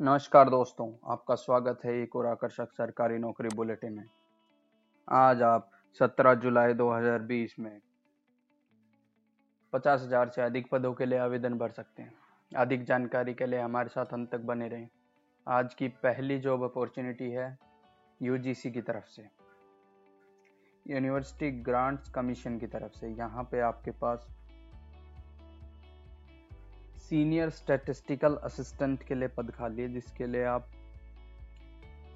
नमस्कार दोस्तों, आपका स्वागत है एक और आकर्षक सरकारी नौकरी बुलेटिन में। आज आप 17 जुलाई 2020 में पचास हज़ार से अधिक पदों के लिए आवेदन भर सकते हैं। अधिक जानकारी के लिए हमारे साथ अंत तक बने रहें। आज की पहली जॉब अपॉर्चुनिटी है यूजीसी की तरफ़ से। यूनिवर्सिटी ग्रांट्स कमीशन की तरफ़ से। यहाँ पे आपके पास सीनियर स्टैटिस्टिकल असिस्टेंट के लिए पद खाली है, जिसके लिए आप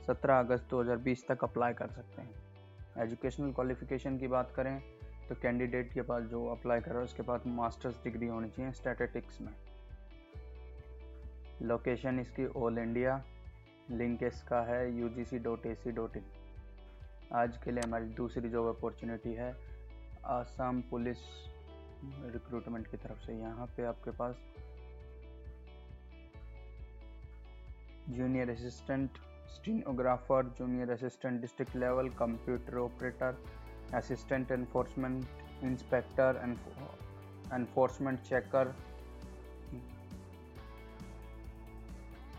17 अगस्त 2020 तक अप्लाई कर सकते हैं। एजुकेशनल क्वालिफिकेशन की बात करें तो कैंडिडेट के पास जो अप्लाई कर रहा है, उसके पास मास्टर्स डिग्री होनी चाहिए स्टैटिस्टिक्स में। लोकेशन इसकी ऑल इंडिया, लिंक इसका है U G C dot A C dot in आज के लिए हमारी दूसरी जॉब अपॉर्चुनिटी है, आसाम पुलिस रिक्रूटमेंट की तरफ़ से। यहाँ पे आपके पास junior assistant stenographer junior assistant district level computer operator assistant enforcement inspector enforcement checker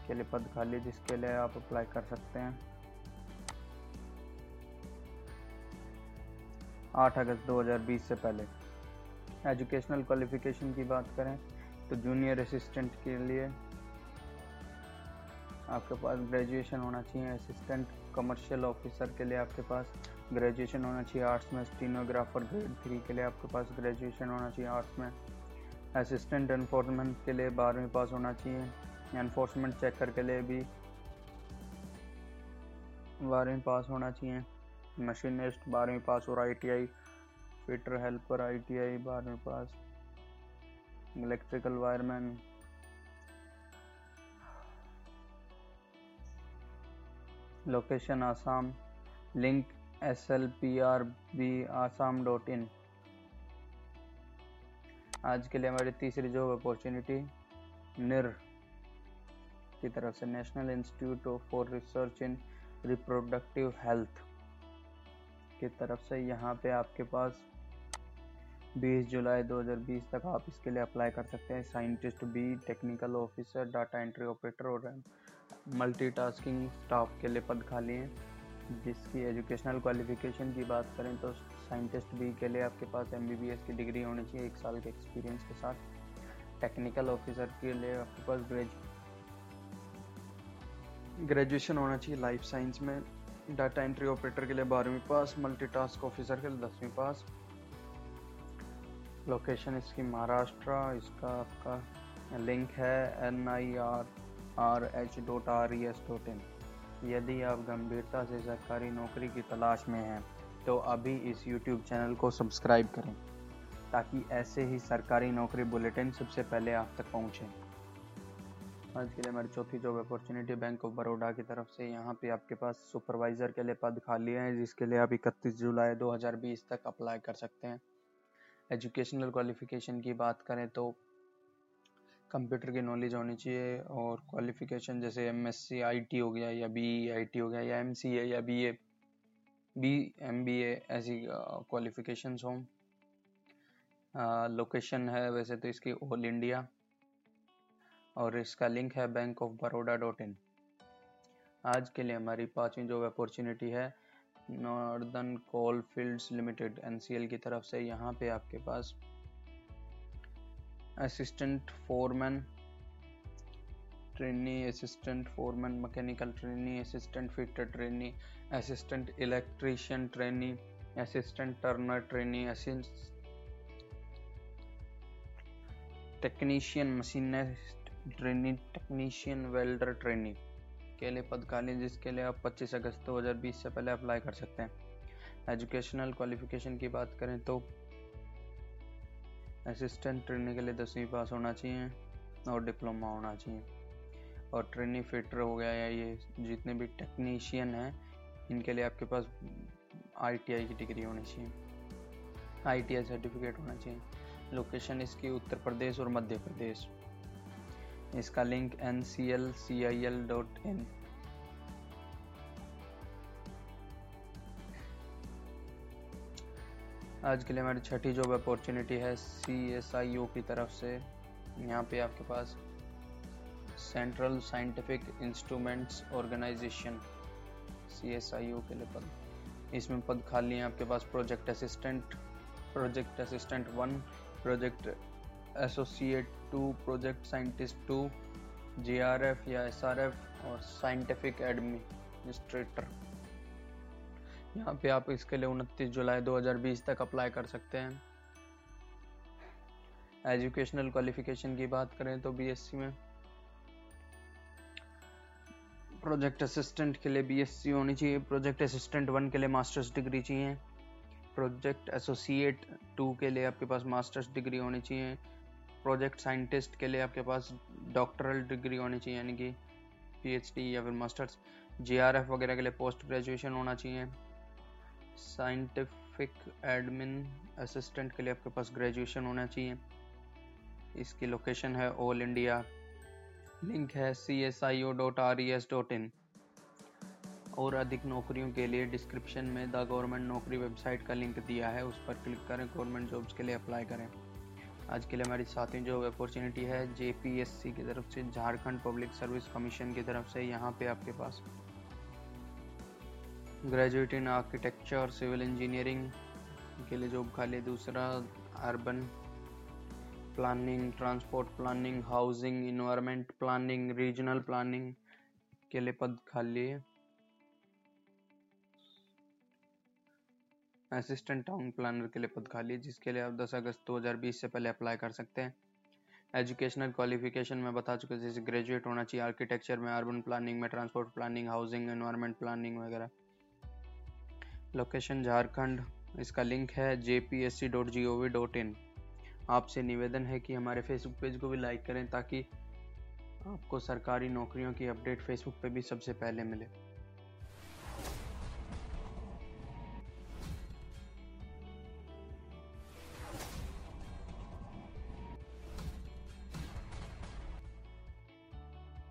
के लिए पद खाली जिसके लिए आप अप्लाई कर सकते हैं। आठ अगस्त 2020 से पहले। एजुकेशनल क्वालिफिकेशन की बात करें तो जूनियर असिस्टेंट के लिए आपके पास ग्रेजुएशन होना चाहिए असिस्टेंट कमर्शियल ऑफिसर के लिए आपके पास ग्रेजुएशन होना चाहिए आर्ट्स में स्टीनोग्राफर ग्रेड थ्री के लिए आपके पास ग्रेजुएशन होना चाहिए आर्ट्स में। असिस्टेंट एनफोर्समेंट के लिए बारहवीं पास होना चाहिए एनफोर्समेंट चेकर के लिए भी बारहवीं पास होना चाहिए। मशीनिस्ट बारहवीं पास और आईटीआई फिटर हेल्पर आईटीआई बारहवीं पास electrical wireman location Assam link S L P R B Assam dot in आज के लिए हमारी तीसरी जॉब अपॉर्चुनिटी निर की तरफ़ से national institute for research in reproductive health की तरफ़ से। यहाँ पे आपके पास 20 जुलाई 2020 तक आप इसके लिए अप्लाई कर सकते हैं। Scientist B technical officer data entry operator और मल्टीटास्किंग स्टाफ के लिए पद खाली हैं। जिसकी एजुकेशनल क्वालिफिकेशन की बात करें तो साइंटिस्ट बी के लिए आपके पास एमबीबीएस की डिग्री होनी चाहिए, एक साल के एक्सपीरियंस के साथ। टेक्निकल ऑफिसर के लिए आपके पास ग्रेज ग्रेजुएशन होना चाहिए लाइफ साइंस में। डाटा एंट्री ऑपरेटर के लिए बारहवीं पास मल्टीटास्क ऑफिसर के लिए दसवीं पास लोकेशन इसकी महाराष्ट्र, इसका आपका लिंक है N I R R H dot R E S dot in यदि आप गंभीरता से सरकारी नौकरी की तलाश में हैं तो अभी इस YouTube चैनल को सब्सक्राइब करें, ताकि ऐसे ही सरकारी नौकरी बुलेटिन सबसे पहले आप तक पहुँचें। आज के लिए हमारी चौथी job opportunity bank of Baroda की तरफ़ से यहाँ पे आपके पास सुपरवाइज़र के लिए पद खाली है, जिसके लिए आप इकतीस जुलाई 2020 तक अप्लाई कर सकते हैं। एजुकेशनल क्वालिफिकेशन की बात करें तो कंप्यूटर की नॉलेज होनी चाहिए और क्वालिफिकेशन जैसे M S C I T हो गया या बी आई टी हो गया या एम सी ए या B A B M B A ऐसी क्वालिफिकेशंस हों। लोकेशन है वैसे तो इसकी ऑल इंडिया और इसका लिंक है bank of Baroda dot in आज के लिए हमारी पाँचवीं जॉब अपॉर्चुनिटी है northern coal fields limited NCL की तरफ़ से। यहाँ पे आपके पास assistant foreman trainee assistant foreman mechanical trainee assistant fitter trainee assistant electrician trainee assistant turner trainee technician machinist training technician welder training के लिए पद खाली जिसके लिए आप 25 अगस्त 2020 से पहले अप्लाई कर सकते हैं। एजुकेशनल क्वालिफिकेशन की बात करें तो असिस्टेंट ट्रेनिंग के लिए दसवीं पास होना चाहिए और डिप्लोमा होना चाहिए। और ट्रेनिंग फिटर हो गया या ये जितने भी टेक्नीशियन हैं, इनके लिए आपके पास आईटीआई की डिग्री होनी चाहिए। आईटीआई सर्टिफिकेट होना चाहिए। लोकेशन इसकी उत्तर प्रदेश और मध्य प्रदेश। इसका link N C L C I L dot in. आज के लिए हमारी छठी जॉब अपॉर्चुनिटी है सी एस आई ओ की तरफ़ से। यहाँ पे आपके पास central scientific instruments organisation C S I O के लिए पद। इसमें पद खाली हैं आपके पास project assistant project assistant one project associate two project scientist two J या एस आर एफ़ और साइंटिफिक एडमिनिस्ट्रेटर यहाँ पे आप इसके लिए उनतीस जुलाई 2020 तक अप्लाई कर सकते हैं। एजुकेशनल क्वालिफिकेशन की बात करें तो बीएससी में। प्रोजेक्ट असिस्टेंट के लिए बीएससी होनी चाहिए। प्रोजेक्ट असिस्टेंट वन के लिए मास्टर्स डिग्री चाहिए। प्रोजेक्ट एसोसिएट टू के लिए आपके पास मास्टर्स डिग्री होनी चाहिए। प्रोजेक्ट साइंटिस्ट के लिए आपके पास डॉक्टरल डिग्री होनी चाहिए, यानी कि पीएचडी या फिर मास्टर्स जीआरएफ वगैरह के लिए पोस्ट ग्रेजुएशन होना चाहिए। साइंटिफिक एडमिन असिस्टेंट के लिए आपके पास ग्रेजुएशन होना चाहिए। इसकी लोकेशन है ऑल इंडिया। लिंक है C S I O dot R E S dot in और अधिक नौकरियों के लिए डिस्क्रिप्शन में द गवर्नमेंट नौकरी वेबसाइट का लिंक दिया है, उस पर क्लिक करें, गवर्नमेंट जॉब्स के लिए अप्लाई करें। आज के लिए हमारी सातवीं जॉब अपॉर्चुनिटी है जेपीएससी की तरफ़ से, झारखंड पब्लिक सर्विस कमीशन की तरफ़ से, यहाँ पे आपके पास। ग्रेजुएट इन आर्किटेक्चर और सिविल इंजीनियरिंग के लिए जॉब खाली दूसरा urban planning transport planning housing environment planning regional planning के लिए पद खाली है असिस्टेंट टाउन प्लानर के लिए पद खाली है जिसके लिए आप 10 अगस्त 2020 से पहले अप्लाई कर सकते हैं। एजुकेशनल क्वालिफिकेशन में बता चुके जैसे ग्रेजुएट होना चाहिए आर्किटेक्चर में अर्बन प्लानिंग में transport planning housing environment planning वगैरह। लोकेशन झारखंड, इसका लिंक है J P S C dot G O V dot in आपसे निवेदन है कि हमारे फेसबुक पेज को भी लाइक करें ताकि आपको सरकारी नौकरियों की अपडेट फेसबुक पे भी सबसे पहले मिले।